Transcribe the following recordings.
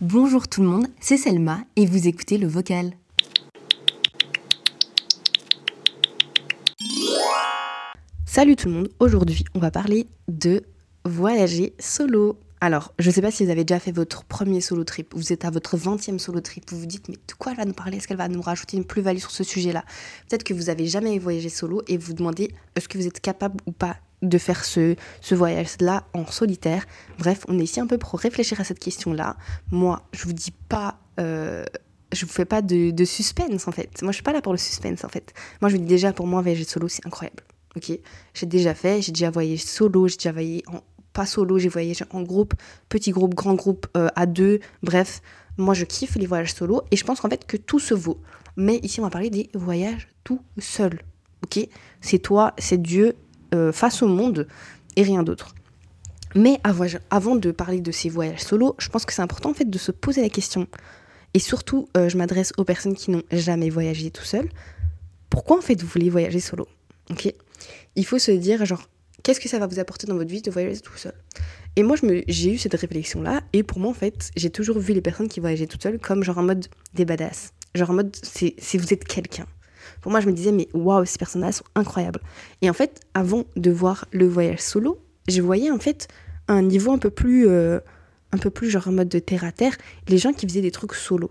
Bonjour tout le monde, c'est Selma et vous écoutez le vocal. Salut tout le monde, aujourd'hui on va parler de voyager solo. Alors, je sais pas si vous avez déjà fait votre premier solo trip, vous êtes à votre 20e solo trip, vous vous dites mais de quoi elle va nous parler? Est-ce qu'elle va nous rajouter une plus-value sur ce sujet-là? Peut-être que vous n'avez jamais voyagé solo et vous vous demandez est-ce que vous êtes capable ou pas de faire ce, ce voyage-là en solitaire. Bref, on est ici un peu pour réfléchir à cette question-là. Moi, je vous dis pas... Euh, je vous fais pas de, suspense en fait. Moi, je suis pas là pour le suspense en fait. Moi, je vous dis déjà, pour moi, voyager solo, c'est incroyable. Ok? J'ai déjà fait, j'ai déjà voyagé solo, j'ai déjà voyagé en, pas solo, j'ai voyagé en groupe, petit groupe, grand groupe, euh, à deux. Bref, moi, je kiffe les voyages solo et je pense en fait que tout se vaut. Mais ici, on va parler des voyages tout seul. Ok? C'est toi, c'est Dieu, euh, face au monde et rien d'autre. Mais avant de parler de ces voyages solo, je pense que c'est important en fait de se poser la question. Et surtout, euh, je m'adresse aux personnes qui n'ont jamais voyagé tout seul. Pourquoi en fait vous voulez voyager solo? Ok? Il faut se dire genre qu'est-ce que ça va vous apporter dans votre vie de voyager tout seul? Et moi j'ai eu cette réflexion là et pour moi en fait j'ai toujours vu les personnes qui voyageaient toutes seules comme genre en mode des badass. Genre en mode si vous êtes quelqu'un. Pour moi, je me disais, mais waouh, ces personnages sont incroyables. Et en fait, avant de voir le voyage solo, je voyais en fait un niveau un peu plus, euh, un peu plus genre en mode de terre à terre, les gens qui faisaient des trucs solo.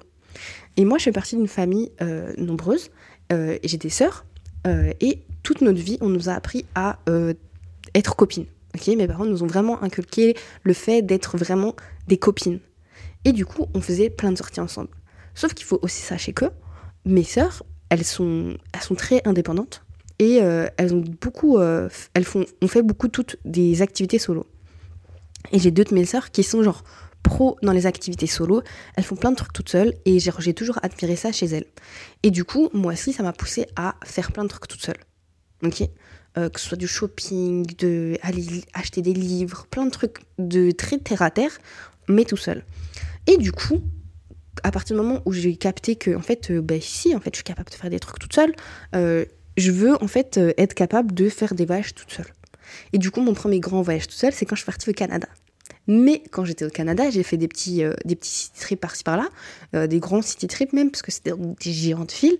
Et moi, je fais partie d'une famille euh, nombreuse, euh, j'ai des sœurs, et toute notre vie, on nous a appris à être copines. Ok, mes parents nous ont vraiment inculqué le fait d'être vraiment des copines. Et du coup, on faisait plein de sorties ensemble. Sauf qu'il faut aussi sachez que mes sœurs, elles sont, elles sont très indépendantes et euh, elles ont beaucoup, euh, elles font, on fait beaucoup toutes des activités solo. Et j'ai deux de mes sœurs qui sont genre pro dans les activités solo, elles font plein de trucs toutes seules et j'ai toujours admiré ça chez elles. Et du coup, moi aussi, ça m'a poussé à faire plein de trucs toutes seules. Ok? Euh, Que ce soit du shopping, de aller acheter des livres, plein de trucs de très terre à terre, mais tout seul. Et du coup, à partir du moment où j'ai capté que, en fait, euh, ben, si, en fait, je suis capable de faire des trucs toute seule, euh, je veux, en fait, euh, être capable de faire des voyages toute seule. Et du coup, mon premier grand voyage toute seule, c'est quand je suis partie au Canada. Mais quand j'étais au Canada, j'ai fait des petits, des petits city trips par-ci par-là, des grands city trips même, parce que c'était des géantes villes,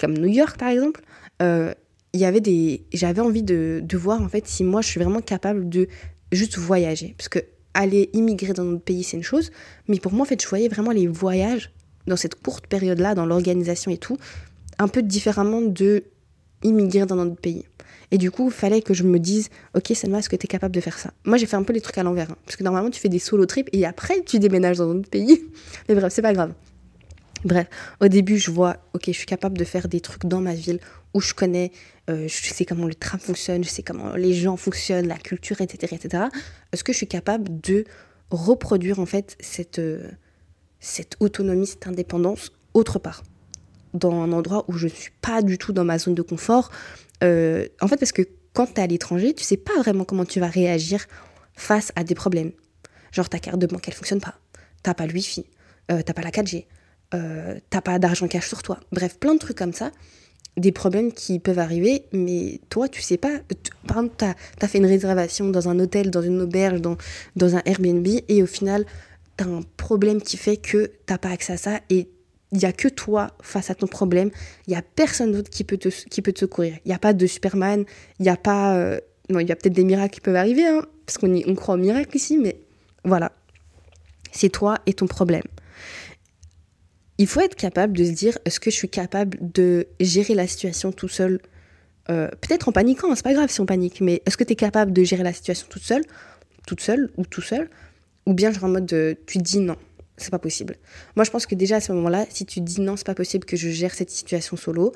comme New York par exemple. il y avait des, j'avais envie de, de voir en fait si moi je suis vraiment capable de juste voyager, parce que aller immigrer dans notre pays, c'est une chose. Mais pour moi, en fait, je voyais vraiment les voyages dans cette courte période-là, dans l'organisation et tout, un peu différemment de immigrer dans notre pays. Et du coup, il fallait que je me dise, ok, Selma, est-ce que tu es capable de faire ça? Moi, j'ai fait un peu les trucs à l'envers. Hein. parce que normalement, tu fais des solo trips et après, tu déménages dans notre pays. Mais bref, c'est pas grave. Bref, au début, je vois, ok, je suis capable de faire des trucs dans ma ville où je connais, euh, je sais comment le tram fonctionne, je sais comment les gens fonctionnent, la culture, etc., etc. Est-ce que je suis capable de reproduire en fait cette, euh, cette autonomie, cette indépendance autre part, dans un endroit où je ne suis pas du tout dans ma zone de confort euh, En fait, parce que quand tu es à l'étranger, tu sais pas vraiment comment tu vas réagir face à des problèmes. Genre ta carte de banque, elle fonctionne pas. T'as pas le wifi, t'as pas la 4G, euh, t'as pas d'argent cash sur toi. Bref, plein de trucs comme ça. Des problèmes qui peuvent arriver, mais toi, tu sais pas. Par exemple, t'as as fait une réservation dans un hôtel, dans une auberge, dans, dans un Airbnb, et au final, t'as un problème qui fait que t'as pas accès à ça, et il n'y a que toi face à ton problème. Il n'y a personne d'autre qui, peut te, qui peut te secourir. Il n'y a pas de Superman, il n'y a pas. Euh, non, il y a peut-être des miracles qui peuvent arriver, hein, parce qu'on on croit aux miracles ici, mais voilà. C'est toi et ton problème il faut être capable de se dire est-ce que je suis capable de gérer la situation tout seul? Euh, Peut-être en paniquant, c'est pas grave si on panique, mais est-ce que tu capable de gérer la situation toute seule? Toute seule ou tout seul? Ou bien genre en mode de, tu dis non, c'est pas possible. Moi je pense que déjà à ce moment-là, si tu dis non, c'est pas possible que je gère cette situation solo,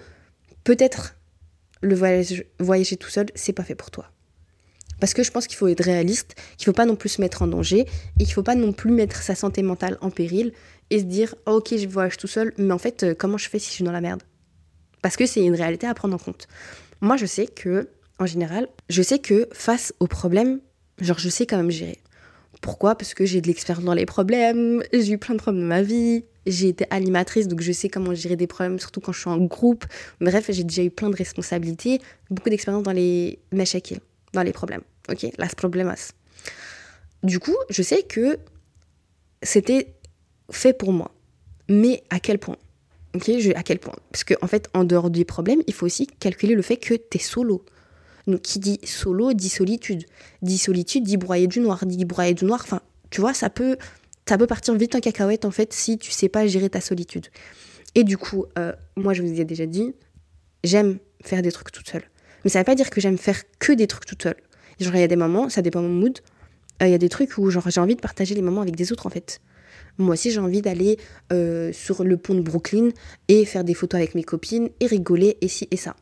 peut-être le voyage, voyager tout seul, c'est pas fait pour toi. Parce que je pense qu'il faut être réaliste, qu'il faut pas non plus se mettre en danger et qu'il faut pas non plus mettre sa santé mentale en péril et se dire oh, ok je voyage tout seul mais en fait euh, comment je fais si je suis dans la merde? Parce que c'est une réalité à prendre en compte. Moi je sais que en général je sais que face aux problèmes genre je sais quand même gérer. Pourquoi? Parce que j'ai de l'expérience dans les problèmes j'ai eu plein de problèmes dans ma vie j'ai été animatrice donc je sais comment gérer des problèmes surtout quand je suis en groupe. Bref j'ai déjà eu plein de responsabilités beaucoup d'expérience dans les meshakil dans les problèmes ok? Las problemas du coup je sais que c'était fait pour moi. Mais à quel point? Ok, je, à quel point? Parce qu'en en fait, en dehors des problèmes, il faut aussi calculer le fait que tu es solo. Donc, qui dit solo dit solitude. Dit solitude dit broyer du noir. Dit broyer du noir, enfin, tu vois, ça peut, ça peut partir vite en cacahuète, en fait, si tu sais pas gérer ta solitude. Et du coup, euh, moi, je vous ai déjà dit, j'aime faire des trucs toute seule. Mais ça veut pas dire que j'aime faire que des trucs toute seule. Genre, il y a des moments, ça dépend de mon mood, euh, il y a des trucs où j'ai envie de partager les moments avec des autres, en fait. Moi aussi, j'ai envie d'aller euh, sur le pont de Brooklyn et faire des photos avec mes copines et rigoler et ci et ça.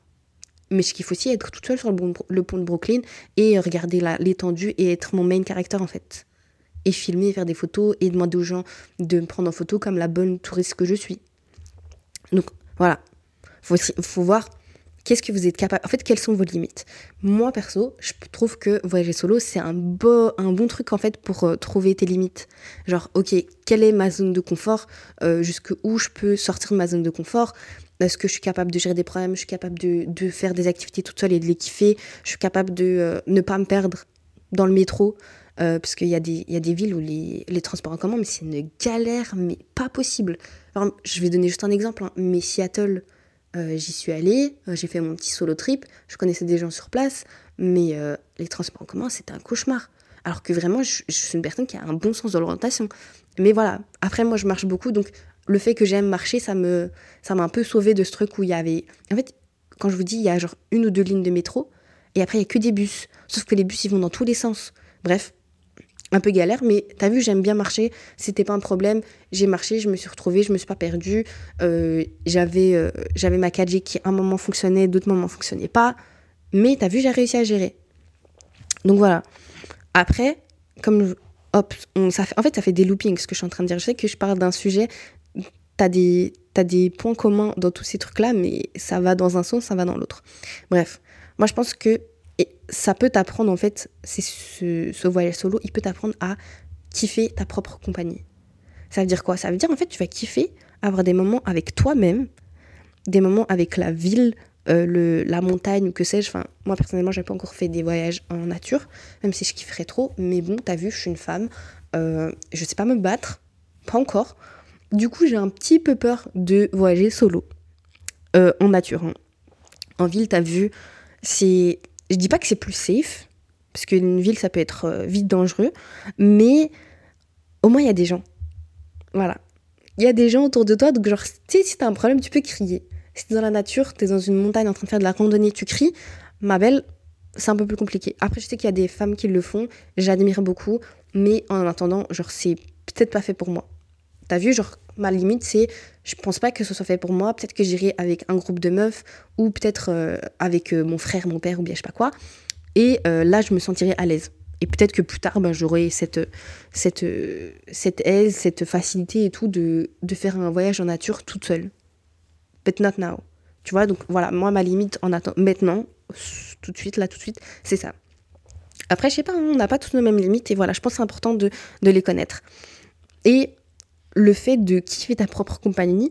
Mais je kiffe aussi être toute seule sur le, pont de Brooklyn et regarder l'étendue et être mon main character en fait. Et filmer, faire des photos et demander aux gens de me prendre en photo comme la bonne touriste que je suis. Donc voilà, faut, faut voir qu'est-ce que vous êtes capable. En fait, quelles sont vos limites? Moi perso, je trouve que voyager solo c'est un un bon truc en fait pour euh, trouver tes limites. Genre, ok, quelle est ma zone de confort? Euh, Jusque où je peux sortir de ma zone de confort? Est-ce que je suis capable de gérer des problèmes? Je suis capable de, faire des activités toute seule et de les kiffer? Je suis capable de euh, ne pas me perdre dans le métro? Euh, parce qu'il y, a des, y a des villes où les, transports en commun, mais c'est une galère, mais pas possible. Je vais donner juste un exemple, hein, mais Seattle, euh, j'y suis allée, euh, j'ai fait mon petit solo trip, je connaissais des gens sur place, mais les transports en commun, c'était un cauchemar. Alors que vraiment, je, suis une personne qui a un bon sens de l'orientation. Mais voilà, après, moi, je marche beaucoup, donc le fait que j'aime marcher, ça me ça m'a un peu sauvé de ce truc où il y avait... En fait, quand je vous dis, il y a genre une ou deux lignes de métro, et après, il y a que des bus. Sauf que les bus, ils vont dans tous les sens. Bref, un peu galère, mais t'as vu, j'aime bien marcher, c'était pas un problème. J'ai marché, je me suis retrouvée, je me suis pas perdue. Euh, j'avais, euh, j'avais ma 4G qui un moment fonctionnait, d'autres moments fonctionnait pas. Mais t'as vu, j'ai réussi à gérer. Donc voilà. Après, comme hop, on, ça fait, en fait, ça fait des loopings ce que je suis en train de dire. Je sais que je parle d'un sujet, t'as des, as des points communs dans tous ces trucs-là, mais ça va dans un sens, ça va dans l'autre. Bref, moi je pense que et ça peut t'apprendre en fait, c'est ce, voyage solo, il peut t'apprendre à kiffer ta propre compagnie. Ça veut dire quoi? Ça veut dire en fait tu vas kiffer avoir des moments avec toi-même, des moments avec la ville, euh, la montagne, que sais-je. Enfin, moi personnellement, j'ai pas encore fait des voyages en nature, même si je kifferais trop. Mais bon, t'as vu, je suis une femme, euh, je sais pas me battre, pas encore. Du coup, j'ai un petit peu peur de voyager solo, euh, en nature. Hein. En ville, t'as vu, c'est je dis pas que c'est plus safe, parce qu'une ville, ça peut être euh, vite dangereux, mais au moins, il y a des gens. Voilà. Il y a des gens autour de toi, donc genre, tu sais, si t'as un problème, tu peux crier. Si t'es dans la nature, t'es dans une montagne en train de faire de la randonnée, tu cries, ma belle, c'est un peu plus compliqué. Après, je sais qu'il y a des femmes qui le font, j'admire beaucoup, mais en attendant, genre, c'est peut-être pas fait pour moi. T'as vu, genre, ma limite, c'est je pense pas que ce soit fait pour moi. Peut-être que j'irai avec un groupe de meufs ou peut-être euh, avec euh, mon frère, mon père ou bien je sais pas quoi. Et euh, là, je me sentirai à l'aise. Et peut-être que plus tard, ben, j'aurai cette, cette, cette aise, cette facilité et tout de, de faire un voyage en nature toute seule. But not now. Tu vois, donc voilà, moi, ma limite en attendant, maintenant, tout de suite, là, tout de suite, c'est ça. Après, je sais pas, hein, on n'a pas toutes nos mêmes limites et voilà, je pense que c'est important de, de les connaître. Et le fait de kiffer ta propre compagnie,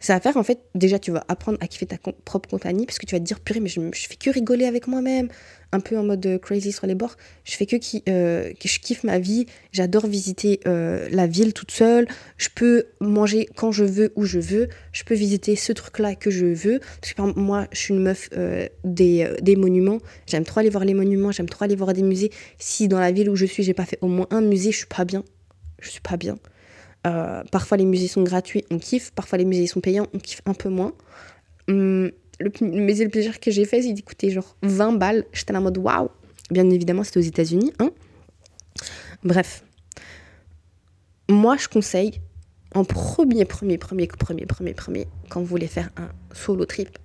ça va faire en fait, déjà tu vas apprendre à kiffer ta propre compagnie parce que tu vas te dire, purée, mais je, je fais que rigoler avec moi-même, un peu en mode euh, crazy sur les bords. Je fais que, euh, je kiffe ma vie, j'adore visiter euh, la ville toute seule, je peux manger quand je veux, où je veux, je peux visiter ce truc-là que je veux. Parce que moi, je suis une meuf des, des monuments, j'aime trop aller voir les monuments, j'aime trop aller voir des musées. Si dans la ville où je suis, j'ai pas fait au moins un musée, je suis pas bien. Je suis pas bien. Euh, parfois les musées sont gratuits, on kiffe. Parfois les musées sont payants, on kiffe un peu moins. Hum, le, musée le plaisir que j'ai fait, c'est d'écouter genre 20 balles. J'étais en mode waouh. Bien évidemment, c'était aux États-Unis. Hein Bref. Moi, je conseille en premier, premier, premier, premier, premier, premier, quand vous voulez faire un solo trip,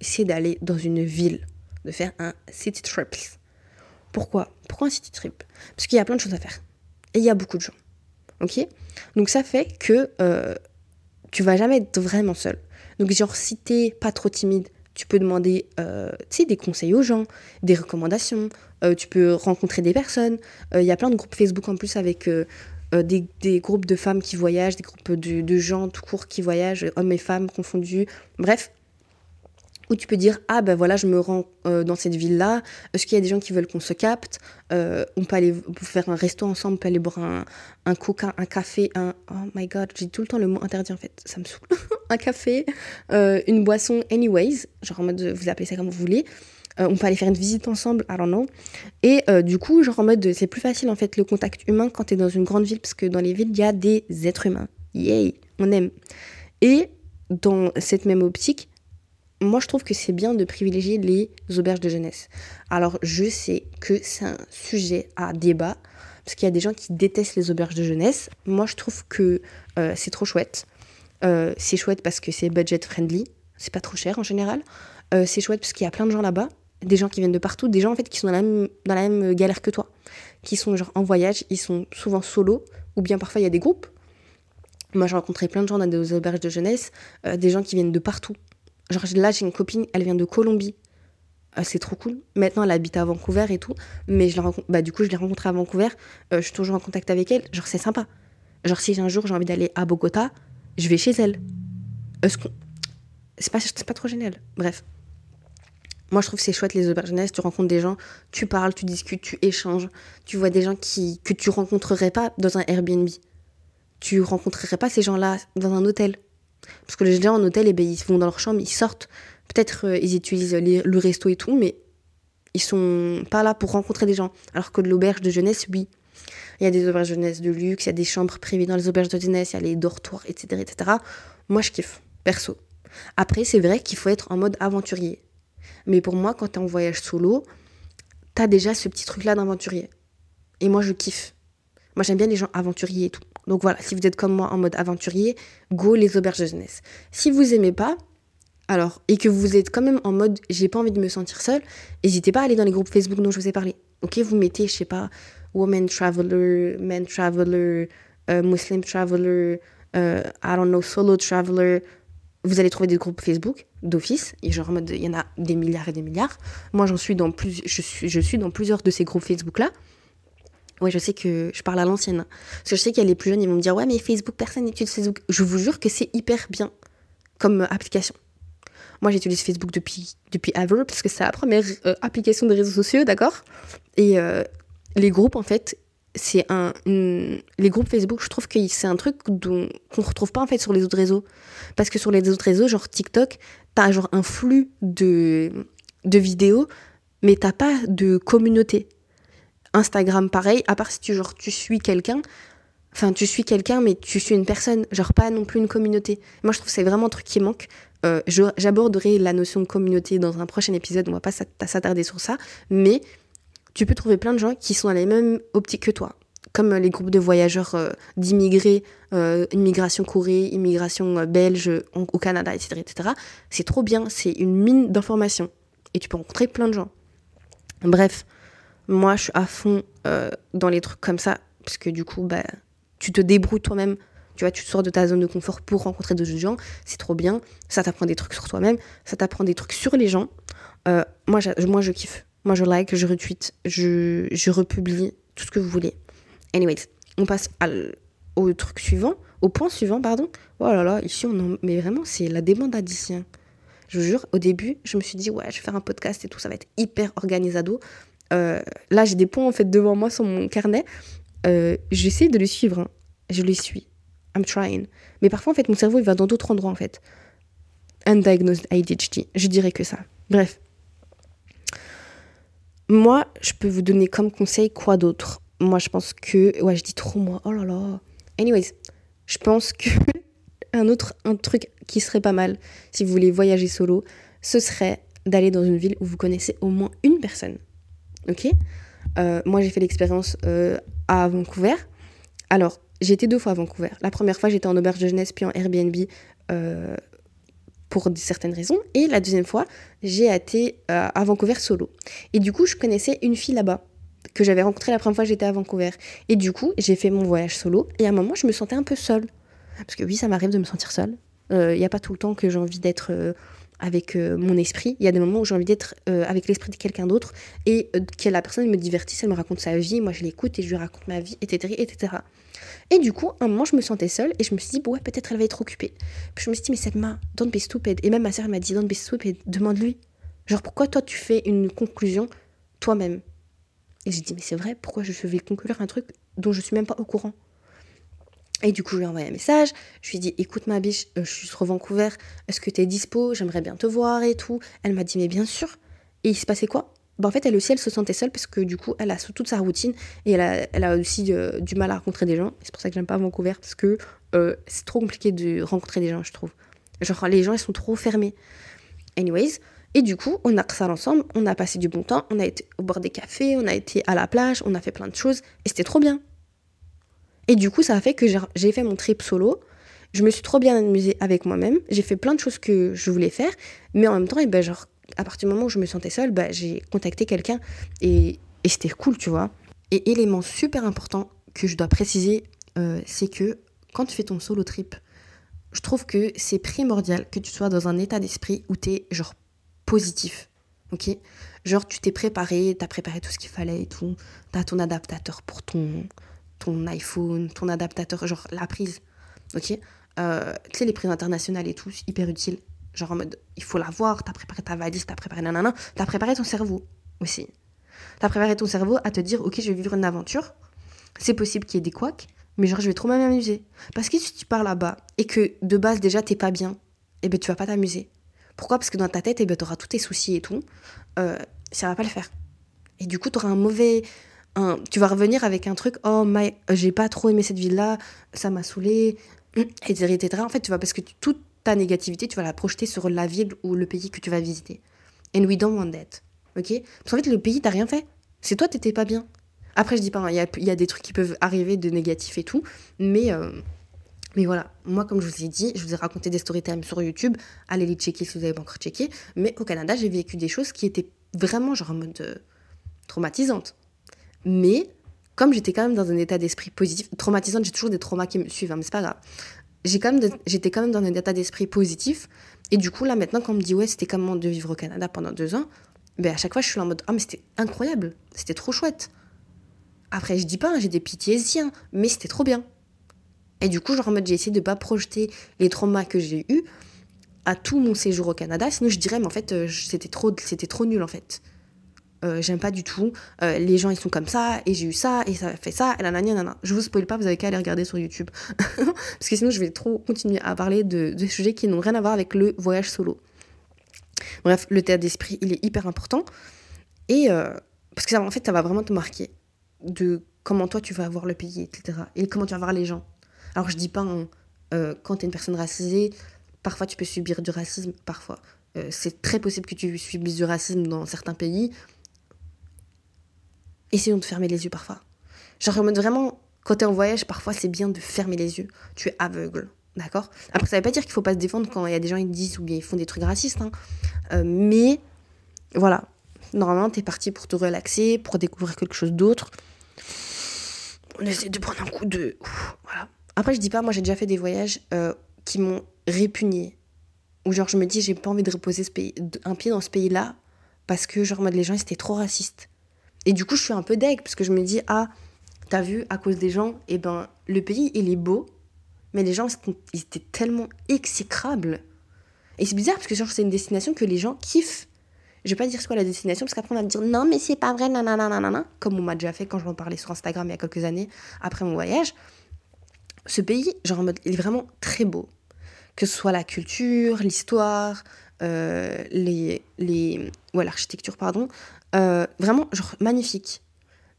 c'est d'aller dans une ville, de faire un city trip. Pourquoi? Pourquoi un city trip? Parce qu'il y a plein de choses à faire. Et il y a beaucoup de gens. Ok? Donc ça fait que euh, tu vas jamais être vraiment seul. Donc genre si t'es pas trop timide, tu peux demander euh, des conseils aux gens, des recommandations, euh, tu peux rencontrer des personnes. Il y a plein de groupes Facebook en plus avec des, groupes de femmes qui voyagent, des groupes de, de, gens tout court qui voyagent, hommes et femmes confondus. Bref, où tu peux dire ah ben voilà je me rends euh, dans cette ville là est-ce qu'il y a des gens qui veulent qu'on se capte? Euh, on peut aller faire un resto ensemble on peut aller boire un, un coca un café un oh my god j'ai tout le temps le mot interdit en fait ça me saoule. Un café euh, une boisson anyways genre en mode vous appelez ça comme vous voulez. On peut aller faire une visite ensemble I don't know. Et du coup genre en mode c'est plus facile en fait le contact humain quand tu es dans une grande ville parce que dans les villes il y a des êtres humains. Yay on aime. Et dans cette même optique moi, je trouve que c'est bien de privilégier les auberges de jeunesse. Alors, je sais que c'est un sujet à débat, parce qu'il y a des gens qui détestent les auberges de jeunesse. Moi, je trouve que euh, c'est trop chouette. Euh, c'est chouette parce que c'est budget friendly, c'est pas trop cher en général. Euh, c'est chouette parce qu'il y a plein de gens là-bas, des gens qui viennent de partout, des gens en fait qui sont dans la même, dans la même galère que toi, qui sont genre en voyage, ils sont souvent solo, ou bien parfois il y a des groupes. Moi, j'ai rencontré plein de gens dans des auberges de jeunesse, des gens qui viennent de partout. Genre là, j'ai une copine, elle vient de Colombie. Ah, c'est trop cool. Maintenant, elle habite à Vancouver et tout. Mais je la bah, du coup, je l'ai rencontrée à Vancouver. Euh, je suis toujours en contact avec elle. Genre, c'est sympa. Genre, si un jour j'ai envie d'aller à Bogota, je vais chez elle. Est-ce C'est pas, pas trop génial. Bref. Moi, je trouve c'est chouette les auberges jeunesse. Tu rencontres des gens, tu parles, tu discutes, tu échanges. Tu vois des gens qui, que tu rencontrerais pas dans un Airbnb. Tu rencontrerais pas ces gens-là dans un hôtel. Parce que les gens en hôtel, eh ben, ils vont dans leur chambre, ils sortent. Peut-être euh, ils utilisent le resto et tout, mais ils sont pas là pour rencontrer des gens. Alors que l'auberge de jeunesse, oui. Il y a des auberges de jeunesse de luxe, il y a des chambres privées dans les auberges de jeunesse, il y a les dortoirs, etc. etc. Moi, je kiffe, perso. Après, c'est vrai qu'il faut être en mode aventurier. Mais pour moi, quand tu es en voyage solo, tu as déjà ce petit truc-là d'aventurier. Et moi, je kiffe. Moi, j'aime bien les gens aventuriers et tout. Donc voilà, si vous êtes comme moi en mode aventurier, go les auberges de jeunesse. Si vous aimez pas, alors, et que vous êtes quand même en mode j'ai pas envie de me sentir seule, n'hésitez pas à aller dans les groupes Facebook dont je vous ai parlé. Ok, vous mettez, je sais pas, Woman Traveler, Men Traveler, euh, Muslim Traveler, euh, I don't know, Solo Traveler. Vous allez trouver des groupes Facebook d'office, et genre en mode il y en a des milliards et des milliards. Moi, j'en suis dans plus, je suis, je suis dans plusieurs de ces groupes Facebook là. Ouais, je sais que je parle à l'ancienne. Parce que je sais qu'il y a les plus jeunes, ils vont me dire Ouais, mais Facebook, personne n'utilise Facebook. Je vous jure que c'est hyper bien comme application. Moi, j'utilise Facebook depuis, depuis ever, parce que c'est la première euh, application de réseaux sociaux, d'accord? Et euh, les groupes, en fait, c'est un. Les groupes Facebook, je trouve que c'est un truc qu'on ne retrouve pas, en fait, sur les autres réseaux. Parce que sur les autres réseaux, genre TikTok, t'as genre un flux de, de vidéos, mais t'as pas de communauté. Instagram, pareil, à part si tu, genre, tu suis quelqu'un. Enfin, tu suis quelqu'un, mais tu suis une personne, genre pas non plus une communauté. Moi, je trouve que c'est vraiment un truc qui manque. Euh, j'aborderai la notion de communauté dans un prochain épisode, on va pas s'attarder sur ça, mais tu peux trouver plein de gens qui sont dans les mêmes optiques que toi, comme les groupes de voyageurs euh, d'immigrés, euh, immigration Corée, immigration belge au Canada, etc. etc. C'est trop bien, c'est une mine d'informations et tu peux rencontrer plein de gens. Bref, moi, je suis à fond euh, dans les trucs comme ça, parce que du coup, bah, tu te débrouilles toi-même. Tu vois, tu sors de ta zone de confort pour rencontrer d'autres gens. C'est trop bien. Ça t'apprend des trucs sur toi-même. Ça t'apprend des trucs sur les gens. Euh, moi, moi, je kiffe. Moi, je like, je retweet, je, je republie, tout ce que vous voulez. Anyways, on passe au truc suivant, au point suivant, pardon. Oh là là, ici, on en... mais vraiment, c'est la débandade ici. Je vous jure, au début, je me suis dit, ouais, je vais faire un podcast et tout, ça va être hyper organisado. Euh, là, j'ai des points en fait devant moi sur mon carnet. Euh, j'essaie de les suivre. Hein. Je les suis. I'm trying. Mais parfois, en fait, mon cerveau, il va dans d'autres endroits, en fait. Undiagnosed ADHD. Je dirais que ça. Bref. Moi, je peux vous donner comme conseil quoi d'autre? Moi, je pense que... Ouais, je dis trop, moi. Oh là là. Anyways, je pense que... un autre un truc qui serait pas mal, si vous voulez voyager solo, ce serait d'aller dans une ville où vous connaissez au moins une personne ok euh, Moi, j'ai fait l'expérience euh, à Vancouver. Alors, j'ai été deux fois à Vancouver. La première fois, j'étais en auberge de jeunesse, puis en Airbnb euh, pour certaines raisons. Et la deuxième fois, j'ai été à Vancouver solo. Et du coup, je connaissais une fille là-bas que j'avais rencontrée la première fois j'étais à Vancouver. Et du coup, j'ai fait mon voyage solo. Et à un moment, je me sentais un peu seule. Parce que oui, ça m'arrive de me sentir seule. Il n'y a pas tout le temps que j'ai envie d'être avec euh, mon esprit. Il y a des moments où j'ai envie d'être euh, avec l'esprit de quelqu'un d'autre et euh, que la personne me divertisse, elle me raconte sa vie, moi je l'écoute et je lui raconte ma vie, etc., etc. Et du coup, un moment, je me sentais seule et je me suis dit, ouais, peut-être elle va être occupée. Je me suis dit, mais main, don't be stupid. Et même ma soeur m'a dit, don't be stupid, demande-lui. Genre, pourquoi toi tu fais une conclusion toi-même? Et j'ai dit, mais c'est vrai, pourquoi je vais conclure un truc dont je suis même pas au courant? Et du coup, je lui ai envoyé un message. Je lui ai dit Écoute, ma biche, euh, je suis sur Vancouver. Est-ce que tu es dispo? J'aimerais bien te voir et tout. Elle m'a dit Mais bien sûr. Et il se passait quoi? Bah, En fait, elle aussi, elle se sentait seule parce que du coup, elle a toute sa routine et elle a, elle a aussi euh, du mal à rencontrer des gens. C'est pour ça que j'aime pas Vancouver parce que euh, c'est trop compliqué de rencontrer des gens, je trouve. Genre, les gens, ils sont trop fermés. Anyways. Et du coup, on a ça ensemble, on a passé du bon temps, on a été au bord des cafés, on a été à la plage, on a fait plein de choses et c'était trop bien. Et du coup, ça a fait que j'ai fait mon trip solo. Je me suis trop bien amusée avec moi-même. J'ai fait plein de choses que je voulais faire. Mais en même temps, et ben, genre, à partir du moment où je me sentais seule, bah, j'ai contacté quelqu'un et, et c'était cool, tu vois. Et élément super important que je dois préciser, euh, c'est que quand tu fais ton solo trip, je trouve que c'est primordial que tu sois dans un état d'esprit où tu es genre positif. Ok? Genre tu t'es préparé, tu as préparé tout ce qu'il fallait et tout. Tu as ton adaptateur pour ton, ton iPhone, ton adaptateur, genre la prise, ok? Euh, Tu sais, les prises internationales et tout, hyper utile. Genre en mode, il faut l'avoir, t'as préparé ta valise, t'as préparé nanana, t'as préparé ton cerveau aussi. T'as préparé ton cerveau à te dire, ok, je vais vivre une aventure, c'est possible qu'il y ait des couacs, mais genre je vais trop m'amuser. Parce que si tu pars là-bas et que de base déjà t'es pas bien, eh ben tu vas pas t'amuser. Pourquoi? Parce que dans ta tête, eh ben t'auras tous tes soucis et tout, euh, ça va pas le faire. Et du coup, t'auras un mauvais, tu vas revenir avec un truc, oh, my, j'ai pas trop aimé cette ville-là, ça m'a saoulé, etc., etc. En fait, tu vas, parce que toute ta négativité, tu vas la projeter sur la ville ou le pays que tu vas visiter. And we don't want that. Ok? Parce qu'en fait, le pays, t'as rien fait. C'est toi, t'étais pas bien. Après, je dis pas, hein, il y, a, y, a, des trucs qui peuvent arriver de négatifs et tout, mais, euh, mais voilà. Moi, comme je vous ai dit, je vous ai raconté des story sur YouTube. Allez les checker si vous avez pas encore checké. Mais au Canada, j'ai vécu des choses qui étaient vraiment, genre, en mode euh, traumatisantes. Mais comme j'étais quand même dans un état d'esprit positif, traumatisant, j'ai toujours des traumas qui me suivent, hein, mais c'est pas grave. J'ai quand même j'étais quand même dans un état d'esprit positif. Et du coup, là, maintenant, quand on me dit, ouais, c'était comment de vivre au Canada pendant deux ans, ben, à chaque fois, je suis là en mode, ah, mais c'était incroyable, c'était trop chouette. Après, je dis pas, hein, j'ai des pitiés, hein, mais c'était trop bien. Et du coup, genre en mode, j'ai essayé de pas projeter les traumas que j'ai eus à tout mon séjour au Canada, sinon je dirais, mais en fait, euh, c'était trop, c'était trop nul, en fait. Euh, j'aime pas du tout. Euh, les gens ils sont comme ça et j'ai eu ça et ça fait ça et nanana. Je vous spoil pas, vous avez qu'à aller regarder sur YouTube parce que sinon je vais trop continuer à parler de, de sujets qui n'ont rien à voir avec le voyage solo. Bref, le théâtre d'esprit il est hyper important et euh, parce que ça, en fait ça va vraiment te marquer de comment toi tu vas voir le pays etc et comment tu vas voir les gens. Alors je dis pas hein, quand tu es une personne racisée, parfois tu peux subir du racisme, parfois. c'est très possible que tu subisses du racisme dans certains pays essayons de fermer les yeux parfois. Genre, vraiment, quand t'es en voyage, parfois c'est bien de fermer les yeux. Tu es aveugle. D'accord? Après, ça veut pas dire qu'il faut pas se défendre quand il y a des gens qui disent ou bien ils font des trucs racistes. Hein. Euh, mais voilà. Normalement, t'es parti pour te relaxer, pour découvrir quelque chose d'autre. On essaie de prendre un coup de. voilà. Après, je dis pas, moi j'ai déjà fait des voyages euh, qui m'ont répugné. Ou genre, je me dis, j'ai pas envie de reposer un pied dans ce pays-là parce que, genre, les gens, ils étaient trop racistes. Et du coup, je suis un peu deg parce que je me dis, ah, t'as vu, à cause des gens, et eh ben, le pays, il est beau, mais les gens, ils étaient tellement exécrables. Et c'est bizarre parce que c'est une destination que les gens kiffent. Je vais pas dire ce quoi la destination parce qu'après on va me dire non mais c'est pas vrai nanana comme on m'a déjà fait quand je m'en parlais sur Instagram il y a quelques années après mon voyage. Ce pays, genre en mode, il est vraiment très beau. Que ce soit la culture, l'histoire, les, les, ouais, l'architecture, pardon, euh, vraiment, genre, magnifique.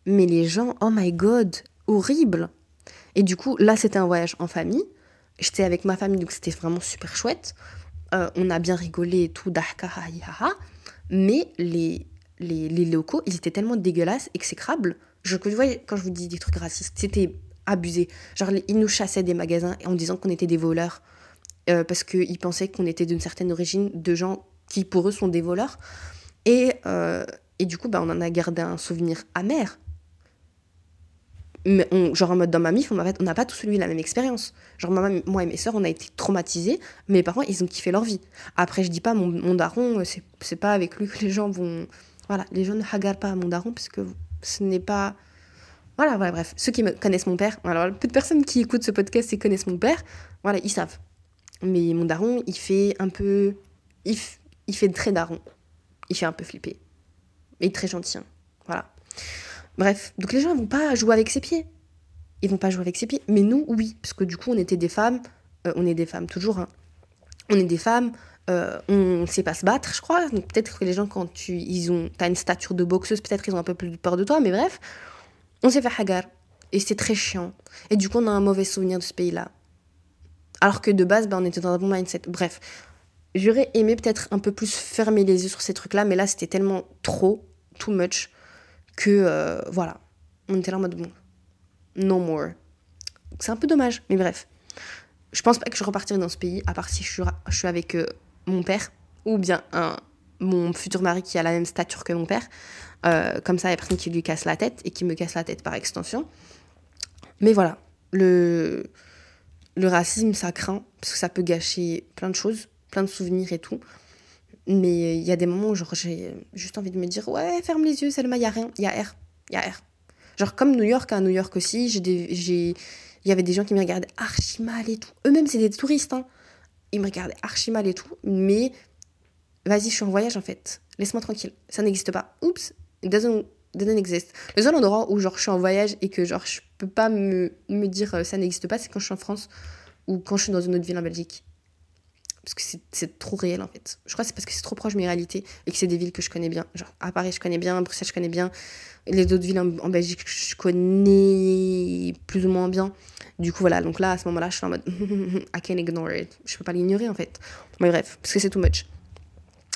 Mais les gens, oh my god, horrible. Et du coup, là, c'était un voyage en famille. J'étais avec ma famille, donc c'était vraiment super chouette. Euh, on a bien rigolé et tout, mais les, les, les, locaux, ils étaient tellement dégueulasses, exécrables. Je, vous voyez, quand je vous dis des trucs racistes, c'était abusé. Genre, ils nous chassaient des magasins en disant qu'on était des voleurs. Euh, parce qu'ils pensaient qu'on était d'une certaine origine, de gens qui pour eux sont des voleurs. Et, et du coup, bah, on en a gardé un souvenir amer. Mais genre en mode dans ma mif, on n'a pas tous eu la même expérience. Genre moi et mes sœurs, on a été traumatisés, mais par contre, ils ont kiffé leur vie. Après, je dis pas, mon, mon daron, c'est pas avec lui que les gens vont... Voilà, les gens ne hagarent pas à mon daron, parce que ce n'est pas... Voilà, voilà, bref. Ceux qui connaissent mon père, alors peu de personnes qui écoutent ce podcast et connaissent mon père, voilà, ils savent. Mais mon daron, il fait un peu... Il, il fait très daron. Il fait un peu flipper. Mais très gentil. Hein. Voilà. Bref, donc les gens ne vont pas jouer avec ses pieds. Ils vont pas jouer avec ses pieds. Mais nous, oui. Parce que du coup, on était des femmes. Euh, on est des femmes, toujours. Hein. On est des femmes. Euh, on sait pas se battre, je crois. Donc peut-être que les gens, quand tu ils ont, as une stature de boxeuse, peut-être ils ont un peu plus peur de toi. Mais bref, on s'est fait hagar. Et c'est très chiant. Et du coup, on a un mauvais souvenir de ce pays-là. Alors que de base, ben, on était dans un bon mindset. Bref, j'aurais aimé peut-être un peu plus fermer les yeux sur ces trucs-là. Mais là, c'était tellement trop, too much que euh, voilà, on était là en mode bon, no more. C'est un peu dommage, mais bref. Je pense pas que je repartirai dans ce pays, à part si je suis, avec euh, mon père ou bien mon futur mari qui a la même stature que mon père. Euh, comme ça, il y a personne qui lui casse la tête et qui me casse la tête par extension. Mais voilà, le, le racisme, ça craint, parce que ça peut gâcher plein de choses, plein de souvenirs et tout. Mais il y a des moments où j'ai juste envie de me dire Ouais, ferme les yeux, Selma, il n'y a rien, il y a R, il y a R. Genre comme New York, à New York aussi, il y avait des gens qui me regardaient archi mal et tout. Eux-mêmes, c'est des touristes. Hein. Ils me regardaient archi mal et tout. Mais vas-y, je suis en voyage en fait. Laisse-moi tranquille. Ça n'existe pas. Oups, it doesn't exist. Le seul endroit où genre, je suis en voyage et que genre, je peux pas me, me dire euh, ça n'existe pas, c'est quand je suis en France ou quand je suis dans une autre ville en Belgique parce que c'est trop réel en fait. Je crois que c'est parce que c'est trop proche de mes réalités et que c'est des villes que je connais bien. Genre à Paris je connais bien, Bruxelles je connais bien, les autres villes en, Belgique je connais plus ou moins bien. Du coup voilà, donc là à ce moment-là je suis en mode I can't ignore it. Je peux pas l'ignorer en fait. Mais bref, parce que c'est too much.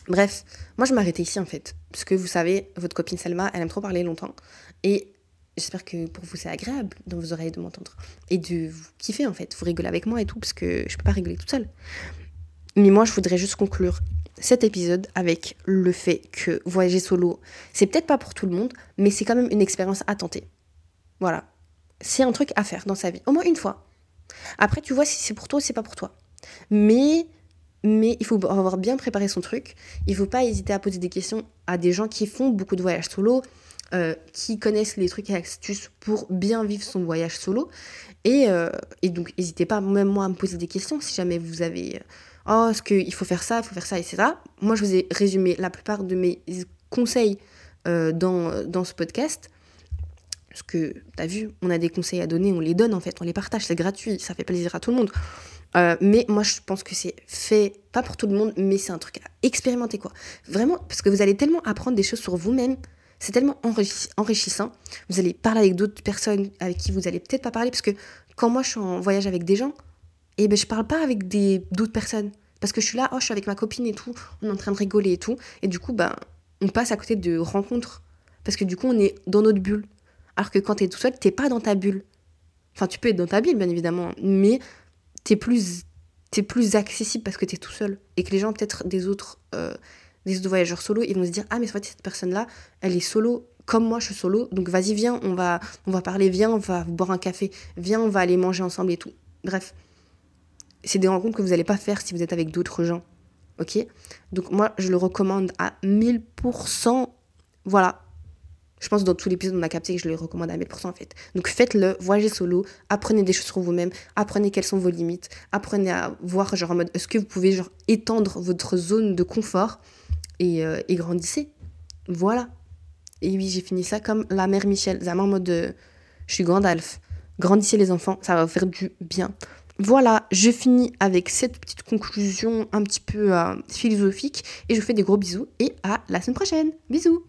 Bref, moi je m'arrêtais ici en fait. Parce que vous savez, votre copine Selma, elle aime trop parler longtemps. Et j'espère que pour vous c'est agréable dans vos oreilles de m'entendre. Et de vous kiffer en fait. Vous rigolez avec moi et tout, parce que je peux pas rigoler toute seule. Mais moi, je voudrais juste conclure cet épisode avec le fait que voyager solo, c'est peut-être pas pour tout le monde, mais c'est quand même une expérience à tenter. Voilà. C'est un truc à faire dans sa vie, au moins une fois. Après, tu vois si c'est pour toi ou c'est pas pour toi. Mais, mais il faut avoir bien préparé son truc. Il faut pas hésiter à poser des questions à des gens qui font beaucoup de voyages solo, euh, qui connaissent les trucs et astuces pour bien vivre son voyage solo. Et, euh, et donc, n'hésitez pas, même moi, à me poser des questions si jamais vous avez oh, est-ce qu'il faut faire ça, il faut faire ça, etc. Moi, je vous ai résumé la plupart de mes conseils euh, dans, dans ce podcast. Parce que, t'as vu, on a des conseils à donner, on les donne en fait, on les partage, c'est gratuit, ça fait plaisir à tout le monde. Euh, mais moi, je pense que c'est fait, pas pour tout le monde, mais c'est un truc à expérimenter, quoi. Vraiment, parce que vous allez tellement apprendre des choses sur vous-même, c'est tellement enrichissant. Vous allez parler avec d'autres personnes avec qui vous allez peut-être pas parler, parce que quand moi, je suis en voyage avec des gens, et ben je parle pas avec d'autres personnes. Parce que je suis là oh je suis avec ma copine et tout on est en train de rigoler et tout. Et du coup ben on passe à côté de rencontres. Parce que du coup on est dans notre bulle. Alors que quand tu es tout seul t'es pas dans ta bulle. Enfin tu peux être dans ta bulle bien évidemment mais t'es plus es plus accessible parce que tu es tout seul et que les gens peut-être des autres euh, des autres voyageurs solo ils vont se dire ah mais cette personne là elle est solo comme moi je suis solo donc vas-y viens on va on va parler viens on va boire un café viens on va aller manger ensemble et tout bref c'est des rencontres que vous n'allez pas faire si vous êtes avec d'autres gens. Ok? Donc moi, je le recommande à 1000%. Voilà. Je pense que dans tout l'épisode, on a capté que je le recommande à 1000% en fait. Donc faites-le, voyagez solo, apprenez des choses sur vous-même, apprenez quelles sont vos limites, apprenez à voir genre en mode est-ce que vous pouvez genre étendre votre zone de confort et, euh, grandissez. Voilà. Et oui, j'ai fini ça comme la mère Michel, ça en mode euh, je suis Gandalf. Grandissez les enfants, ça va vous faire du bien. Voilà, je finis avec cette petite conclusion un petit peu euh, philosophique et je vous fais des gros bisous et à la semaine prochaine. Bisous